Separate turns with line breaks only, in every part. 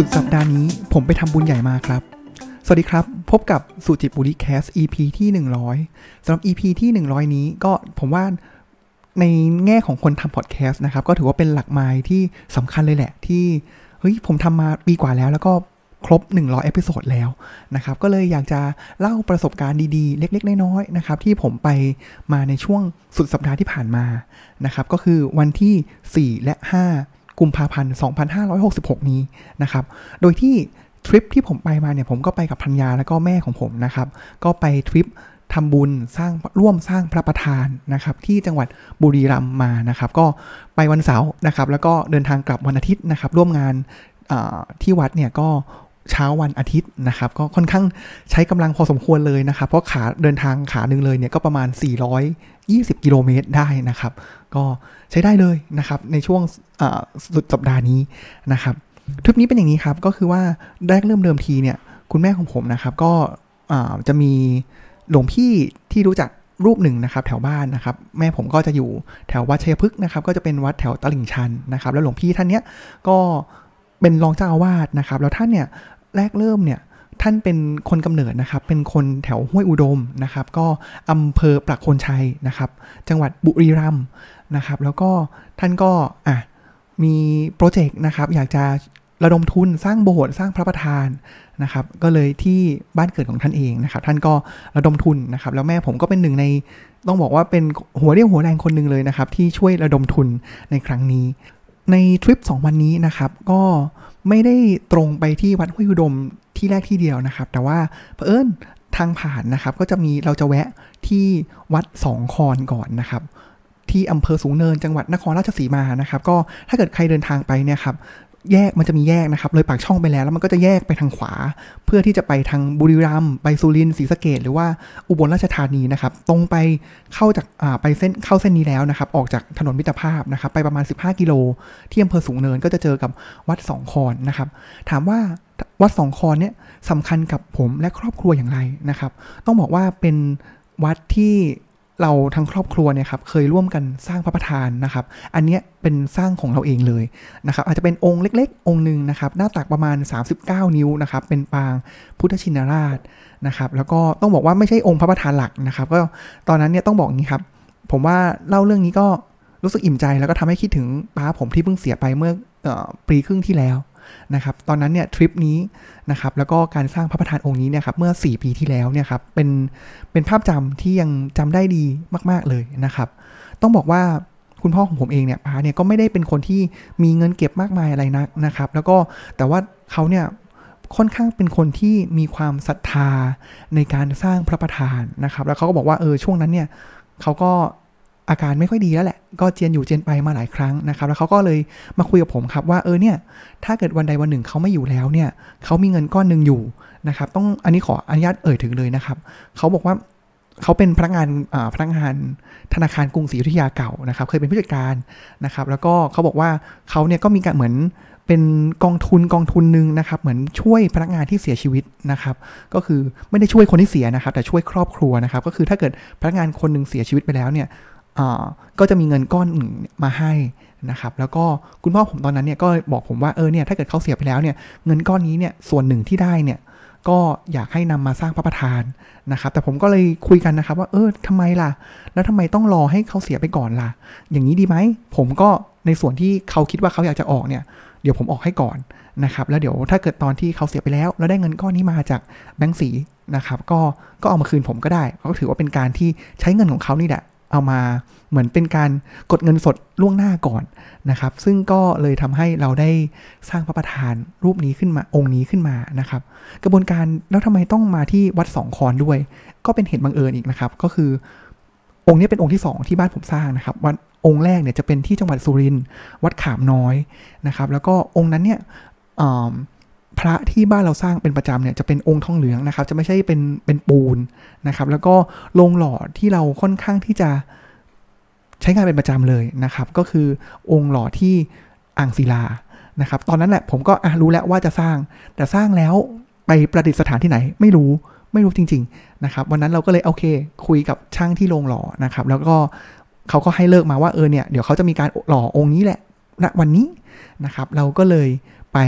สุดสัปดาห์นี้ผมไปทำบุญใหญ่มาครับ สวัสดีครับ พบกับสุจิปุลิ Cast EP ที่ 100สำหรับ EP ที่ 100 นี้ก็ผมว่าในแง่ของคนทำพอดแคสต์นะครับ ก็ถือว่าเป็นหลักไมล์ที่สำคัญเลยแหละ ที่เฮ้ยผมทำมาปีกว่าแล้วแล้วก็ครบ 100 episode แล้วนะครับ ก็เลยอยากจะเล่าประสบการณ์ดีๆ เล็กๆ น้อยๆนะครับ ที่ผมไปมาในช่วงสุดสัปดาห์ที่ผ่านมานะครับ ก็คือวันที่ 4 และ 5 กุมภาพันธ์ 2566 นี้นะครับ โดยที่ทริปที่ผมไปมาเนี่ยผมก็ไปกับพัญญาแล้วก็แม่ของผมนะครับ ก็ไปทริปทำบุญสร้างร่วมสร้างพระประธานนะครับ ที่จังหวัดบุรีรัมย์มานะครับ ก็ไปวันเสาร์นะครับ แล้วก็เดินทางกลับวันอาทิตย์นะครับ ร่วมงานที่วัดเนี่ยก็ เช้าวันอาทิตย์นะครับ ก็ค่อนข้างใช้กำลังพอสมควรเลยนะครับ เพราะขาเดินทางขาหนึ่งเลยเนี่ยก็ประมาณ 420 กิโลเมตรได้นะครับ ก็ใช้ได้เลยนะครับ ในช่วงสุดสัปดาห์นี้นะครับทริปนี้เป็นอย่างนี้ครับก็คือว่าแรกเริ่มเดิมทีเนี่ยคุณแม่ของผมนะครับ ก็จะมีหลวงพี่ที่รู้จักรูปหนึ่งนะครับ แถวบ้านนะครับ แม่ผมก็จะอยู่แถววัดชัยพฤกษ์นะครับ ก็จะเป็นวัดแถวตลิ่งชันนะครับ แล้วหลวงพี่ท่านเนี้ยก็เป็นรองเจ้าอาวาสนะครับ แล้วท่านเนี่ย แรกเริ่มเนี่ยท่านเป็นคนกำเนิดนะครับ เป็นคนแถวห้วยอุดมนะครับ ก็อำเภอปลักคนชัยนะครับ จังหวัดบุรีรัมย์นะครับ แล้วก็ท่านก็อะมีโปรเจกต์นะครับ อยากจะระดมทุนสร้างโบสถ์สร้างพระประธานนะครับ ก็เลยที่บ้านเกิดของท่านเองนะครับ ท่านก็ระดมทุนนะครับ แล้วแม่ผมก็เป็นหนึ่งในต้องบอกว่าเป็นหัวเรี่ยวหัวแรงคนหนึ่งเลยนะครับ ที่ช่วยระดมทุนในครั้งนี้ ในทริป 2 วันนี้นะครับ ก็ไม่ได้ตรงไปที่วัดห้วยอุดมที่แรกที่เดียวนะครับ แต่ว่าเผอิญทางผ่านนะครับ ก็จะมีเราจะแวะที่วัดสองคอนก่อนนะครับที่อำเภอสูงเนินจังหวัดนครราชสีมานะครับ ก็ถ้าเกิดใครเดินทางไปเนี่ยครับ แยกมันจะมีแยกนะครับ เลยปากช่องไปแล้วแล้วมันก็จะแยกไปทางขวา เพื่อที่จะไปทางบุรีรัมย์ไปสุรินทร์ศรีสะเกดหรือว่าอุบลราชธานีนะครับ ตรงไปเข้าจากอ่าไปเส้นเข้าเส้นนี้แล้วนะครับ ออกจากถนนมิตรภาพนะครับ ไปประมาณ 15 กิโล ที่อำเภอสูงเนินก็จะเจอกับวัดสองคอนนะครับ ถามว่าวัดสองคอนเนี่ยสำคัญกับผมและครอบครัวอย่างไรนะครับ ต้องบอกว่าเป็นวัดที่ เราทั้งครอบครัวเนี่ยครับเคยร่วมกันสร้างพระประธานนะครับ อันนี้เป็นสร้างของเราเองเลยนะครับ อาจจะเป็นองค์เล็กๆ องค์หนึ่งนะครับ หน้าตักประมาณ 39 นิ้วนะครับ เป็นปางพุทธชินราชนะครับ แล้วก็ต้องบอกว่าไม่ใช่องค์พระประธานหลักนะครับ ก็ตอนนั้นเนี่ยต้องบอกงี้ครับ ผมว่าเล่าเรื่องนี้ก็รู้สึกอิ่มใจแล้วก็ทำให้คิดถึงป้าผมที่เพิ่งเสียไปเมื่อปีครึ่งที่แล้ว นะครับตอนนั้นเนี่ยทริปนี้นะครับแล้วก็การสร้างพระประธานองค์นี้เนี่ยครับเมื่อ 4 ปีที่แล้วเนี่ยครับเป็นเป็นภาพจำที่ยังจำได้ดีมาก ๆเลยนะครับต้องบอกว่าคุณพ่อของผมเองเนี่ยป้าเนี่ยก็ไม่ได้เป็นคนที่มีเงินเก็บมากมายอะไรนักนะครับ แล้วก็แต่ว่าเขาเนี่ยค่อนข้างเป็นคนที่มีความศรัทธาในการสร้างพระประธานนะครับ แล้วเขาก็บอกว่าเออช่วงนั้นเนี่ยเขาก็ อาการไม่ค่อยดีแล้วแหละ ก็เจียนอยู่เจียนไปมาหลายครั้งนะครับ แล้วเขาก็เลยมาคุยกับผมครับว่าเออเนี่ย ถ้าเกิดวันใดวันหนึ่งเขาไม่อยู่แล้วเนี่ยเขามีเงินก้อนหนึ่งอยู่นะครับ ต้องอันนี้ขออนุญาตเอ่ยถึงเลยนะครับ เขาบอกว่าเขาเป็นพนักงานพนักงานธนาคารกรุงศรีอยุธยาเก่านะครับ เคยเป็นผู้จัดการนะครับ แล้วก็เขาบอกว่าเขาเนี่ยก็มีการเหมือนเป็นกองทุนกองทุนหนึ่งนะครับ เหมือนช่วยพนักงานที่เสียชีวิตนะครับ ก็คือไม่ได้ช่วยคนที่เสียนะครับ แต่ช่วยครอบครัวนะครับ ก็คือถ้าเกิดพนักงานคนหนึ่งเสียชีวิตไปแล้วเนี่ย ก็จะมีเงินก้อนหนึ่งมาให้นะครับ แล้วก็คุณพ่อผมตอนนั้นเนี่ยก็บอกผมว่าเออเนี่ยถ้าเกิดเขาเสียไปแล้วเนี่ยเงินก้อนนี้เนี่ยส่วนหนึ่งที่ได้เนี่ยก็อยากให้นำมาสร้างพระประธานนะครับ แต่ผมก็เลยคุยกันนะครับว่าเออทำไมล่ะ แล้วทำไมต้องรอให้เขาเสียไปก่อนล่ะ อย่างนี้ดีไหม ผมก็ในส่วนที่เขาคิดว่าเขาอยากจะออกเนี่ย เดี๋ยวผมออกให้ก่อนนะครับ แล้วเดี๋ยวถ้าเกิดตอนที่เขาเสียไปแล้ว แล้วได้เงินก้อนนี้มาจากแบงก์สีนะครับ ก็ก็เอามาคืนผมก็ได้เขาถือว่าเป็นการที่ใช้เงินของเขานี่แหละ เอามาเหมือนเป็นการกดเงินสดล่วงหน้าก่อนนะครับ ซึ่งก็เลยทำให้เราได้สร้างพระประธานรูปนี้ขึ้นมาองค์นี้ขึ้นมานะครับ กระบวนการแล้วทำไมต้องมาที่วัดสองคอนด้วย ก็เป็นเหตุบังเอิญอีกนะครับ ก็คือ องค์นี้เป็นองค์ที่ 2 ที่บ้านผมสร้างนะครับวัดองค์แรกเนี่ยจะเป็นที่จังหวัดสุรินทร์วัดขามน้อยนะครับ แล้วก็องค์นั้นเนี่ย พระที่บ้านเราสร้างเป็นประจำเนี่ยจะเป็นองค์ทองเหลืองนะครับ จะไม่ใช่เป็นเป็นปูนนะครับ แล้วก็โรงหล่อที่เราค่อนข้างที่จะใช้งานเป็นประจำเลยนะครับ ก็คือองค์หล่อที่อ่างศิลานะครับ ตอนนั้นแหละผมก็รู้แล้วว่าจะสร้าง แต่สร้างแล้วไปประดิษฐานที่ไหนไม่รู้ไม่รู้จริง ๆ นะครับ วันนั้นเราก็เลยโอเค คุยกับช่างที่โรงหล่อนะครับ แล้วก็เขาก็ให้เลิกมาว่าเออเนี่ยเดี๋ยวเขาจะมีการหล่อองค์นี้แหละณวันนี้นะครับ เราก็เลยไป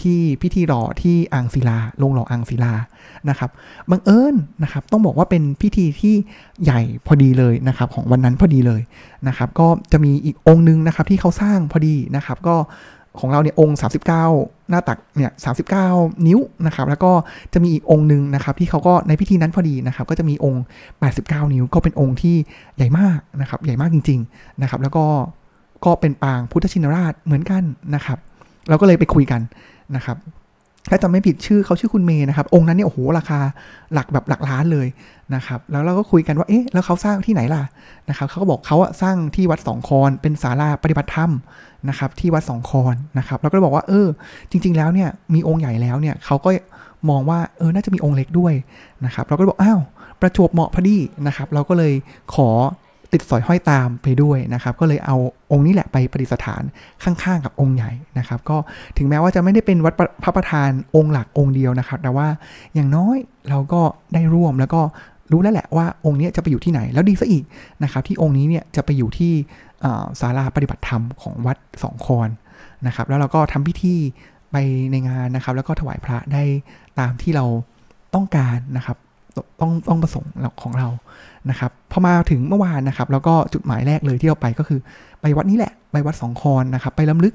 ที่พิธีหล่อที่อ่างศิลาลงหล่ออ่างศิลานะครับบังเอิญนะครับต้องบอกว่าเป็นพิธีที่ใหญ่พอดีเลยนะครับของวันนั้นพอดีเลยนะครับก็จะมีอีกองค์นึงนะครับที่เขาสร้างพอดีนะครับก็ของเราเนี่ยองค์ 39 หน้าตักเนี่ย39 นิ้วนะครับแล้วก็จะมีอีกองค์หนึ่งนะครับที่เขาก็ในพิธีนั้นพอดีนะครับก็จะมีองค์ 89 นิ้ว ก็เป็นองค์ที่ใหญ่มากนะครับใหญ่มากจริงๆนะครับแล้วก็ก็เป็นปางพุทธชินราชเหมือนกันนะครับ เราก็เลยไปคุยกันนะครับถ้าจำไม่ผิดชื่อเขาชื่อคุณเมย์นะครับ องค์นั้นเนี่ยโอ้โหราคาหลักแบบหลักล้านเลยนะครับ แล้วเราก็คุยกันว่าเอ๊ะแล้วเขาสร้างที่ไหนล่ะนะครับเขาก็บอกเขาอะสร้างที่วัดสองคอนเป็นศาลาปฏิบัติธรรมนะครับ ที่วัดสองคอนนะครับเราก็เลยบอกว่าเออ จริง ๆ แล้วเนี่ยมีองค์ใหญ่แล้วเนี่ยเขาก็มองว่าเออน่าจะมีองค์เล็กด้วยนะครับ เราก็เลยบอกอ้าวประจวบเหมาะพอดีนะครับ เราก็เลยขอ ติดสอยห้อยตามไปด้วยนะครับ ก็เลยเอาองค์นี้แหละไปประดิษฐานข้างๆกับองค์ใหญ่นะครับ ก็ถึงแม้ว่าจะไม่ได้เป็นวัดพระประธานองค์หลักองค์เดียวนะครับ แต่ว่าอย่างน้อยเราก็ได้ร่วมแล้วก็รู้แล้วแหละว่าองค์นี้จะไปอยู่ที่ไหนแล้วดีซะอีกนะครับ ที่องค์นี้เนี่ยจะไปอยู่ที่ศาลาปฏิบัติธรรมของวัดสองคอนนะครับ แล้วเราก็ทำพิธีไปในงานนะครับ แล้วก็ถวายพระได้ตามที่เราต้องการนะครับ ต้องต้องประสงค์ของเรา นะครับพอมาถึงเมื่อวานนะครับ แล้วก็จุดหมายแรกเลยที่เราไปก็คือ ไปวัดนี้แหละ ไปวัดสองคอนนะครับ ไปล้ำลึก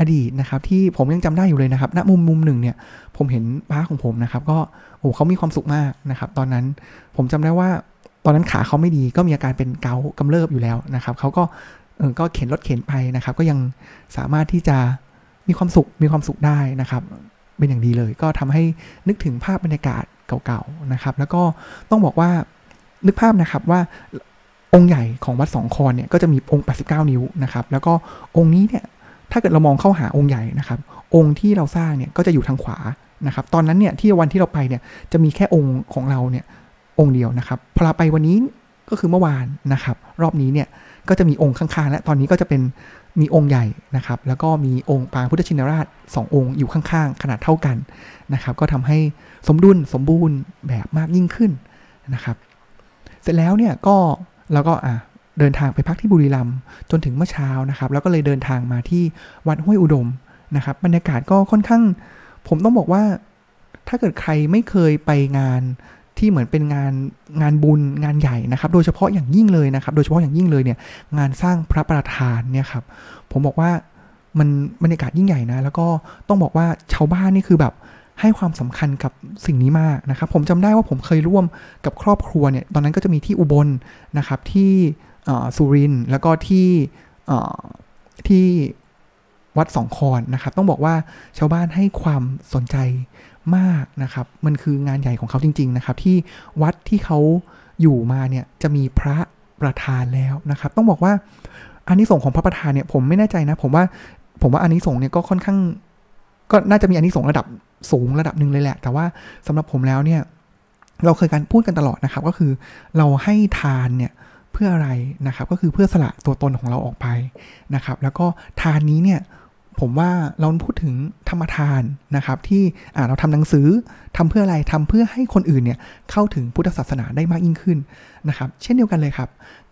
อดีตนะครับ ที่ผมยังจำได้อยู่เลยนะครับณมุมมุมหนึ่งเนี่ย ผมเห็นป้าของผมนะครับ ก็โอ้เขามีความสุขมากนะครับ ตอนนั้นผมจำได้ว่าตอนนั้นขาเขาไม่ดีก็มีอาการเป็นเกากำเริบอยู่แล้วนะครับเขาก็เออก็เข็นรถเข็นไปนะครับ ก็ยังสามารถที่จะมีความสุขมีความสุขได้นะครับ เป็นอย่างดีเลย ก็ทำให้นึกถึงภาพบรรยากาศเก่าๆนะครับ แล้วก็ต้องบอกว่า นึกภาพนะครับว่าองค์ใหญ่ของวัดสองคอนเนี่ยก็จะมีองค์ 89 นิ้วนะครับ แล้วก็องค์นี้เนี่ยถ้าเกิดเรามองเข้าหาองค์ใหญ่นะครับ องค์ที่เราสร้างเนี่ยก็จะอยู่ทางขวานะครับ ตอนนั้นเนี่ยที่วันที่เราไปเนี่ยจะมีแค่องค์ของเราเนี่ยองค์เดียวนะครับพอเราไปวันนี้ก็คือเมื่อวานนะครับ รอบนี้เนี่ยก็จะมีองค์ข้างๆ และตอนนี้ก็จะเป็นมีองค์ใหญ่นะครับ แล้วก็มีองค์ปางพุทธชินราช2องค์อยู่ข้างๆ ขนาดเท่ากันนะครับ ก็ทำให้สมดุลสมบูรณ์แบบมากยิ่งขึ้นนะครับ ร็จแล้วเนี่ยก็เราก็อะเดินทางไปพักที่บุรีรัมย์จนถึงเมื่อเช้านะครับ แล้วก็เลยเดินทางมาที่วัดห้วยอุดมนะครับ บรรยากาศก็ค่อนข้าง ผมต้องบอกว่า ถ้าเกิดใครไม่เคยไปงานที่เหมือนเป็นงานงานบุญงานใหญ่นะครับ โดยเฉพาะอย่างยิ่งเลยนะครับ โดยเฉพาะอย่างยิ่งเลยเนี่ยงานสร้างพระประธานเนี่ยครับผมบอกว่ามันบรรยากาศยิ่งใหญ่นะ แล้วก็ต้องบอกว่าชาวบ้านนี่คือแบบ ให้ความสำคัญกับสิ่งนี้มากนะครับผมจำได้ว่าผมเคยร่วมกับครอบครัวเนี่ยตอนนั้นก็จะมีที่อุบลนะครับที่สุรินทร์แล้วก็ที่ที่วัดสองคอนนะครับ ต้องบอกว่าชาวบ้านให้ความสนใจมากนะครับ มันคืองานใหญ่ของเขาจริง ๆ นะครับ ที่วัดที่เขาอยู่มาเนี่ยจะมีพระประธานแล้วนะครับ ต้องบอกว่าอันนี้ส่งของพระประธานเนี่ยผมไม่แน่ใจนะ ผมว่าผมว่าอันนี้ส่งเนี่ยก็ค่อนข้าง ก็น่าจะมีอันนี้ส่งระดับสูงระดับหนึ่งเลยแหละ แต่ว่าสำหรับผมแล้วเนี่ยเราเคยการพูดกันตลอดนะครับ ก็คือเราให้ทานเนี่ยเพื่ออะไรนะครับ ก็คือเพื่อสละตัวตนของเราออกไปนะครับ แล้วก็ทานนี้เนี่ยผมว่าเราพูดถึงธรรมทานนะครับ ที่เราทำหนังสือทำเพื่ออะไรทำเพื่อให้คนอื่นเนี่ยเข้าถึงพุทธศาสนาได้มากยิ่งขึ้นนะครับ เช่นเดียวกันเลยครับ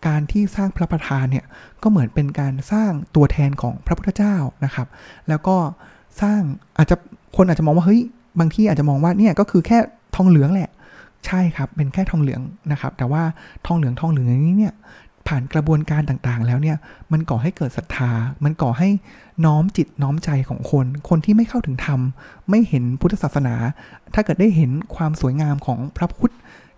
การที่สร้างพระประธานเนี่ยก็เหมือนเป็นการสร้างตัวแทนของพระพุทธเจ้านะครับ แล้วก็ สร้างอาจจะคนอาจจะมองว่าเฮ้ยบางที่อาจจะมองว่าเนี่ยก็คือแค่ทองเหลืองแหละ ใช่ครับเป็นแค่ทองเหลืองนะครับ แต่ว่าทองเหลืองทองเหลืองนี้เนี่ยผ่านกระบวนการต่างๆ แล้วเนี่ยมันก่อให้เกิดศรัทธา มันก่อให้น้อมจิตน้อมใจของคน คนที่ไม่เข้าถึงธรรม ไม่เห็นพุทธศาสนา ถ้าเกิดได้เห็นความสวยงามของพระพุทธ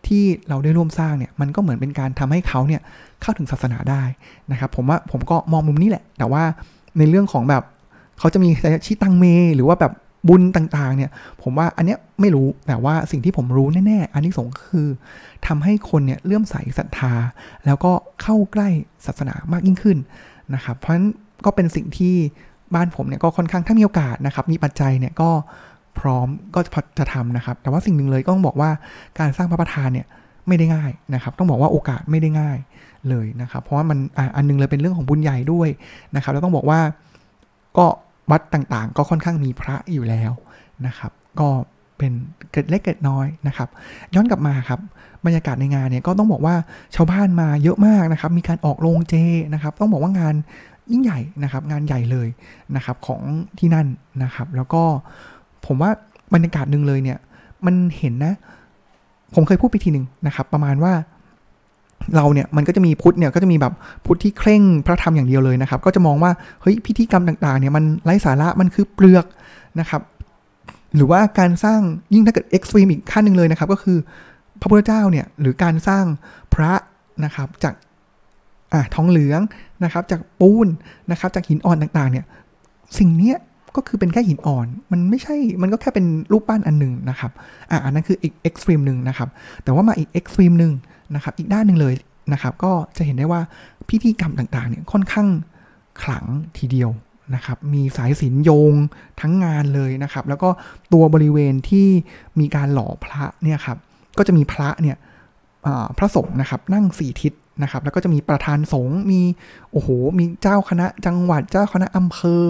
ที่เราได้ร่วมสร้างเนี่ยมันก็เหมือนเป็นการทำให้เขาเนี่ยเข้าถึงศาสนาได้นะครับ ผมว่าผมก็มองมุมนี้แหละ แต่ว่าในเรื่องของแบบ เขาจะมีชิตังเม หรือว่าแบบบุญต่างๆ เนี่ย ผมว่าอันเนี้ยไม่รู้แต่ว่าสิ่งที่ผมรู้แน่ๆ อันนี้สงคือทำให้คนเนี่ยเลื่อมใสศรัทธา แล้วก็เข้าใกล้ศาสนามากยิ่งขึ้นนะครับ เพราะฉะนั้นก็เป็นสิ่งที่บ้านผมเนี่ยก็ค่อนข้างถ้ามีโอกาสนะครับ มีปัจจัยเนี่ยก็พร้อมก็จะทำนะครับ แต่ว่าสิ่งหนึ่งเลยก็ต้องบอกว่าการสร้างพระประธานเนี่ยไม่ได้ง่ายนะครับ ต้องบอกว่าโอกาสไม่ได้ง่ายเลยนะครับ เพราะว่ามันอันนึงเลยเป็นเรื่องของบุญใหญ่ด้วยนะครับ แล้วต้องบอกว่าก็ วัดต่างๆ ก็ค่อนข้างมีพระอยู่แล้วนะครับ ก็เป็นเกิดเล็กเกิดน้อยนะครับ ย้อนกลับมาครับบรรยากาศในงานเนี่ยก็ต้องบอกว่าชาวบ้านมาเยอะมากนะครับ มีการออกโรงเจนะครับ ต้องบอกว่างานยิ่งใหญ่นะครับ งานใหญ่เลยนะครับของที่นั่นนะครับ แล้วก็ผมว่าบรรยากาศหนึ่งเลยเนี่ยมันเห็นนะ ผมเคยพูดไปทีหนึ่งนะครับ ประมาณว่า เราเนี่ยมันก็จะมีพุทธเนี่ยก็จะมีแบบพุทธที่เคร่งพระธรรมอย่างเดียวเลยนะครับ ก็จะมองว่าเฮ้ยพิธีกรรมต่างๆเนี่ยมันไร้สาระมันคือเปลือกนะครับหรือว่าการสร้างยิ่งถ้าเกิดเอ็กซ์ตรีมอีกขั้นหนึ่งเลยนะครับ ก็คือพระพุทธเจ้าเนี่ยหรือการสร้างพระนะครับจากอ่าทองเหลืองนะครับจากปูนนะครับจากหินอ่อนต่างๆเนี่ยสิ่งเนี้ย ก็คือเป็นแค่หินอ่อน มันไม่ใช่ มันก็แค่เป็นรูปปั้นอันหนึ่งนะครับ อ่าอันนั้นคืออีก extreme หนึ่งนะครับ แต่ว่ามาอีก extreme หนึ่งนะครับ อีกด้านหนึ่งเลยนะครับ ก็จะเห็นได้ว่าพิธีกรรมต่างๆเนี่ยค่อนข้างขลังทีเดียวนะครับ มีสายสิญจน์โยงทั้งงานเลยนะครับ แล้วก็ตัวบริเวณที่มีการหล่อพระเนี่ยครับ ก็จะมีพระเนี่ยพระสงฆ์นะครับนั่งสี่ทิศ นะครับแล้วก็จะมีประธานสงฆ์มีโอ้โหมีเจ้าคณะจังหวัดเจ้าคณะอำเภอ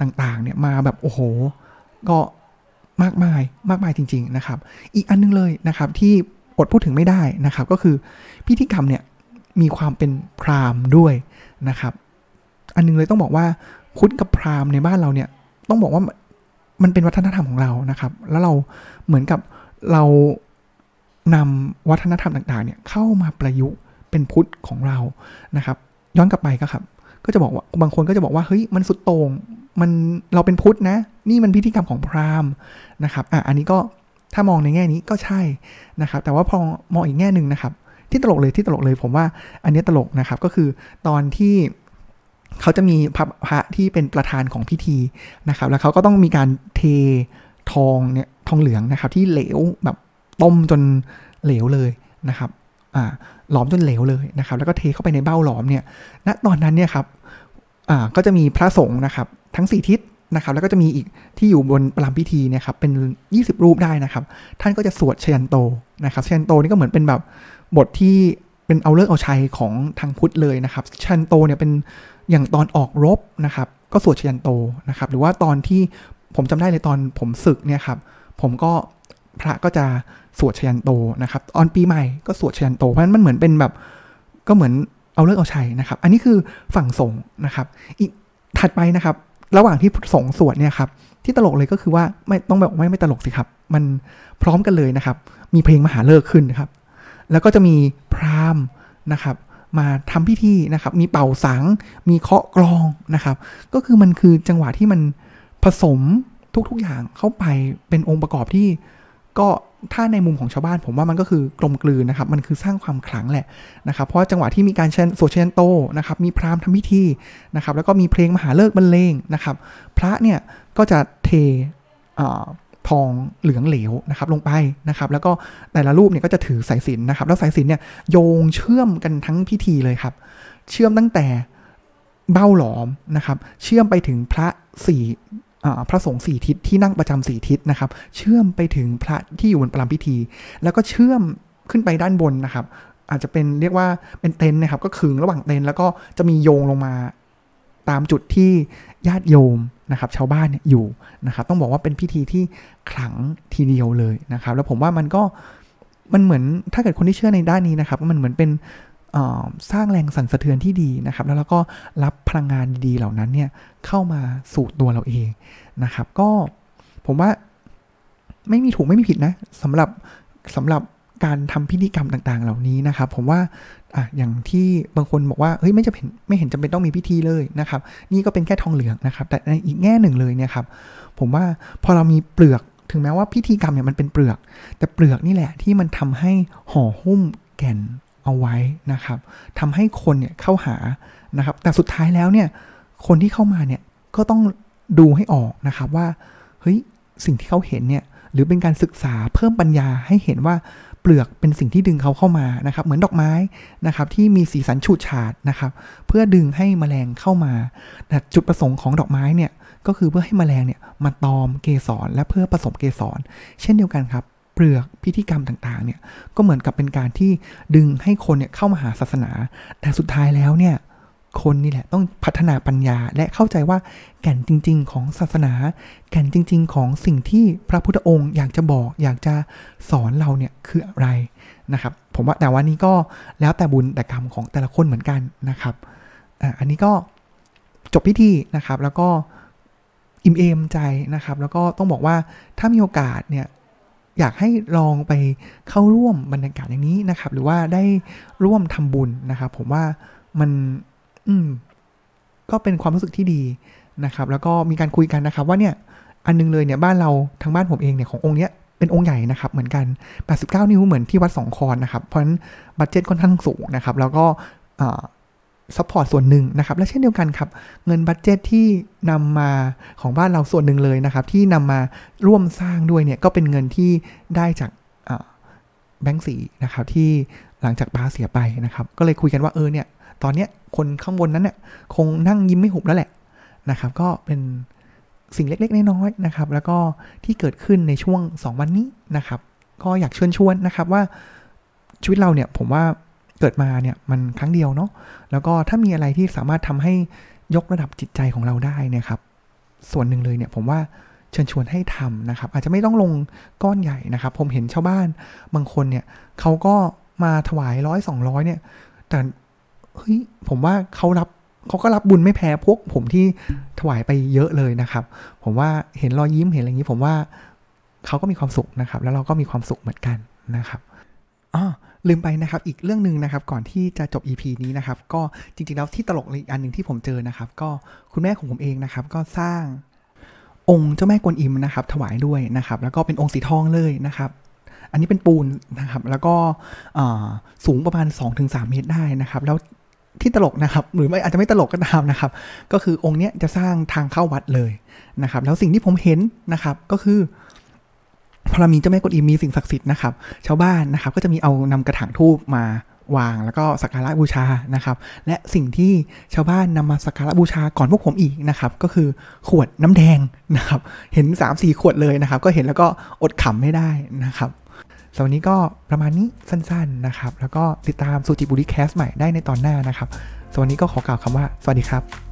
ต่างๆเนี่ยมาแบบโอ้โห ก็มากมายมากมายจริง ๆนะครับ อีกอันนึงเลยนะครับที่อดพูดถึงไม่ได้นะครับ ก็คือพิธีกรรมเนี่ยมีความเป็นพราหมณ์ด้วยนะครับ อันนึงเลยต้องบอกว่าพุทธกับพราหมณ์ในบ้านเราเนี่ยต้องบอกว่ามันเป็นวัฒนธรรมของเรานะครับ แล้วเราเหมือนกับเรานำวัฒนธรรมต่างๆเนี่ยเข้ามาประยุกต์ เป็นพุทธของเรานะครับย้อนกลับไปก็ครับ ก็จะบอกว่าบางคนก็จะบอกว่าเฮ้ยมันสุดโต่งมันเราเป็นพุทธนะ นี่มันพิธีกรรมของพราหมณ์นะครับอะอันนี้ก็ถ้ามองในแง่นี้ก็ใช่นะครับ แต่ว่าพอมองอีกแง่หนึ่งนะครับ ที่ตลกเลยที่ตลกเลยผมว่าอันนี้ตลกนะครับก็คือตอนที่เขาจะมีพระพระที่เป็นประธานของพิธีนะครับ แล้วเขาก็ต้องมีการเททองเนี่ยทองเหลืองนะครับ ที่เหลวแบบต้มจนเหลวเลยนะครับ อ่า หลอมจนเหลวเลยนะครับ แล้วก็เทเข้าไปในเบ้าหลอมเนี่ย ณ ตอนนั้นเนี่ยครับอ่าก็จะมีพระสงฆ์นะครับทั้งสี่ทิศนะครับ แล้วก็จะมีอีกที่อยู่บนประลัมพิธีเนี่ยครับเป็น 20 รูปได้นะครับ ท่านก็จะสวดชยันโตนะครับชยันโตนี่ก็เหมือนเป็นแบบบทที่เป็นเอาเลิกเอาชัยของทางพุทธเลยนะครับชยันโตเนี่ยเป็นอย่างตอนออกรบนะครับก็สวดชยันโตนะครับ หรือว่าตอนที่ผมจำได้เลยตอนผมศึกเนี่ยครับผมก็ พระก็จะสวดชยันโตนะครับตอนปีใหม่ก็สวดชยันโตเพราะฉะนั้นมันเหมือนเป็นแบบก็เหมือนเอาเลิกเอาชัยนะครับ อันนี้คือฝั่งสงฆ์นะครับ อีกถัดไปนะครับ ระหว่างที่สงฆ์สวดเนี่ยครับที่ตลกเลยก็คือว่าไม่ต้องแบบไม่ไม่ตลกสิครับ มันพร้อมกันเลยนะครับ มีเพลงมหาเลิกขึ้นนะครับ แล้วก็จะมีพราหมณ์นะครับมาทำพิธีนะครับ มีเป่าสัง มีเคาะกลองนะครับ ก็คือมันคือจังหวะที่มันผสมทุกๆอย่างเข้าไปเป็นองค์ประกอบที่ ก็ถ้าในมุมของชาวบ้านผมว่ามันก็คือกลมกลืนนะครับ มันคือสร้างความขลังแหละนะครับ เพราะจังหวะที่มีการเชนสดเชนโตนะครับ มีพราหมณ์ทำพิธีนะครับ แล้วก็มีเพลงมหาเลิกบรรเลงนะครับ พระเนี่ยก็จะเททองเหลืองเหลวนะครับลงไปนะครับ แล้วก็แต่ละรูปเนี่ยก็จะถือสายสินนะครับ แล้วสายสินเนี่ยโยงเชื่อมกันทั้งพิธีเลยครับ เชื่อมตั้งแต่เบ้าหลอมนะครับ เชื่อมไปถึงพระสี่ พระสงฆ์สี่ทิศที่นั่งประจำสี่ทิศนะครับ เชื่อมไปถึงพระที่อยู่บนประลัมพิธี แล้วก็เชื่อมขึ้นไปด้านบนนะครับ อาจจะเป็นเรียกว่าเป็นเต็นท์นะครับ ก็ขึงระหว่างเต็นท์แล้วก็จะมีโยงลงมาตามจุดที่ญาติโยมนะครับ ชาวบ้านอยู่นะครับ ต้องบอกว่าเป็นพิธีที่ขลังทีเดียวเลยนะครับ แล้วผมว่ามันก็มันเหมือนถ้าเกิดคนที่เชื่อในด้านนี้นะครับ มันเหมือนเป็น สร้างแรงสั่นสะเทือนที่ดีนะครับ แล้วเราก็รับพลังงานดีๆเหล่านั้นเนี่ยเข้ามาสู่ตัวเราเองนะครับ ก็ผมว่าไม่มีถูกไม่มีผิดนะสำหรับสำหรับการทำพิธีกรรมต่างๆ เหล่านี้นะครับ ผมว่าอะอย่างที่บางคนบอกว่าเฮ้ยไม่จะเห็นไม่เห็นจำเป็นต้องมีพิธีเลยนะครับ นี่ก็เป็นแค่ทองเหลืองนะครับ แต่ในอีกแง่หนึ่งเลยเนี่ยครับผมว่าพอเรามีเปลือกถึงแม้ว่าพิธีกรรมเนี่ยมันเป็นเปลือก แต่เปลือกนี่แหละที่มันทำให้ห่อหุ้มแก่น เอาไว้นะครับทำให้คนเนี่ยเข้าหานะครับ แต่สุดท้ายแล้วเนี่ยคนที่เข้ามาเนี่ยก็ต้องดูให้ออกนะครับว่าเฮ้ยสิ่งที่เขาเห็นเนี่ยหรือเป็นการศึกษาเพิ่มปัญญาให้เห็นว่าเปลือกเป็นสิ่งที่ดึงเขาเข้ามานะครับ เหมือนดอกไม้นะครับที่มีสีสันฉูดฉาดนะครับ เพื่อดึงให้มแมลงเข้ามาแต่จุดประสงค์ของดอกไม้เนี่ยก็คือเพื่อให้มแมลงเนี่ยมาตอมเกสรและเพื่อผสมเกสรเช่นเดียวกันครับ เปลือกพิธีกรรมต่างๆเนี่ยก็เหมือนกับเป็นการที่ดึงให้คนเนี่ยเข้ามาหาศาสนา แต่สุดท้ายแล้วเนี่ยคนนี่แหละต้องพัฒนาปัญญาและเข้าใจว่าแก่นจริง ๆ ของศาสนา แก่นจริง ๆ ของสิ่งที่พระพุทธองค์อยากจะบอก อยากจะสอนเราเนี่ยคืออะไรนะครับ ผมว่าแต่ว่านี้ก็แล้วแต่บุญแต่กรรมของแต่ละคนเหมือนกันนะครับอ่าอันนี้ก็จบพิธีนะครับ แล้วก็อิ่มเอมใจนะครับ แล้วก็ต้องบอกว่าถ้ามีโอกาสเนี่ย อยากให้ลองไปเข้าร่วมบรรยากาศอย่างนี้นะครับ หรือว่าได้ร่วมทำบุญนะครับ ผมว่ามันอืมก็เป็นความรู้สึกที่ดีนะครับ แล้วก็มีการคุยกันนะครับว่าเนี่ยอันนึงเลยเนี่ยบ้านเราทางบ้านผมเองเนี่ยขององค์เนี้ยเป็นองค์ใหญ่นะครับ เหมือนกัน 89 นิ้วเหมือนที่วัดสองคอนนะครับ เพราะฉะนั้น budget ค่อนข้างสูงนะครับ แล้วก็ support ส่วนหนึ่งนะครับ และเช่นเดียวกันครับ เงิน budget ที่นำมาของบ้านเราส่วนหนึ่งเลยนะครับ ที่นำมาร่วมสร้างด้วยเนี่ยก็เป็นเงินที่ได้จากแบงก์สีนะครับที่หลังจากปาเสียไปนะครับ ก็เลยคุยกันว่าเออเนี่ยตอนเนี้ยคนข้างบนนั้นเนี่ยคงนั่งยิ้มไม่หุบแล้วแหละนะครับ ก็เป็นสิ่งเล็ก ๆ น้อยๆนะครับ แล้วก็ที่เกิดขึ้นในช่วง 2 วันนี้นะครับ ก็อยากเชิญชวนนะครับว่าชีวิตเราเนี่ยผมว่า เกิดมาเนี่ยมันครั้งเดียวเนาะแล้วก็ถ้ามีอะไรที่สามารถทำให้ยกระดับจิตใจของเราได้นี่ยครับ ส่วนหนึ่งเลยเนี่ยผมว่าเชิญชวนให้ทำนะครับ อาจจะไม่ต้องลงก้อนใหญ่นะครับ ผมเห็นชาวบ้านบางคนเนี่ยเขาก็มาถวายร้อยสองร้อยเนี่ย แต่เฮ้ยผมว่าเขารับเขาก็รับบุญไม่แพ้พวก ผมที่ถวายไปเยอะเลยนะครับ ผมว่าเห็นรอยยิ้มเห็นอะไรอย่างนี้ ผมว่าเขาก็มีความสุขนะครับ แล้วเราก็มีความสุขเหมือนกันนะครับอ๋อ ลืมไปนะครับอีกเรื่องหนึ่งนะครับก่อนที่จะจบ EP นี้นะครับก็จริงๆแล้วที่ตลกอีกอันหนึ่งที่ผมเจอนะครับก็คุณแม่ของผมเองนะครับก็สร้างองค์เจ้าแม่กวนอิมนะครับถวายด้วยนะครับแล้วก็เป็นองค์สีทองเลยนะครับอันนี้เป็นปูนนะครับแล้วก็สูงประมาณ 2-3 เมตรได้นะครับแล้วที่ตลกนะครับหรือไม่อาจจะไม่ตลกก็ตามนะครับ ก็คือองค์เนี้ยจะสร้างทางเข้าวัดเลยนะครับแล้วสิ่งที่ผมเห็นนะครับก็คือ พอเรามีเจ้าแม่กวนอิมมีสิ่งศักดิ์สิทธิ์นะครับชาวบ้านนะครับก็จะมีเอานำกระถางทูบมาวางแล้วก็สักการะบูชานะครับ และสิ่งที่ชาวบ้านนำมาสักการะบูชาก่อนพวกผมอีกนะครับ ก็คือขวดน้ำแดงนะครับ เห็น 3 4 ขวดเลยนะครับ ก็เห็นแล้วก็อดขำไม่ได้นะครับสำหรับวันนี้ก็ประมาณนี้สั้นๆนะครับ แล้วก็ติดตามสุจิบุรีแคสใหม่ได้ในตอนหน้านะครับสำหรับวันนี้ก็ขอกล่าวคำว่า สวัสดีครับ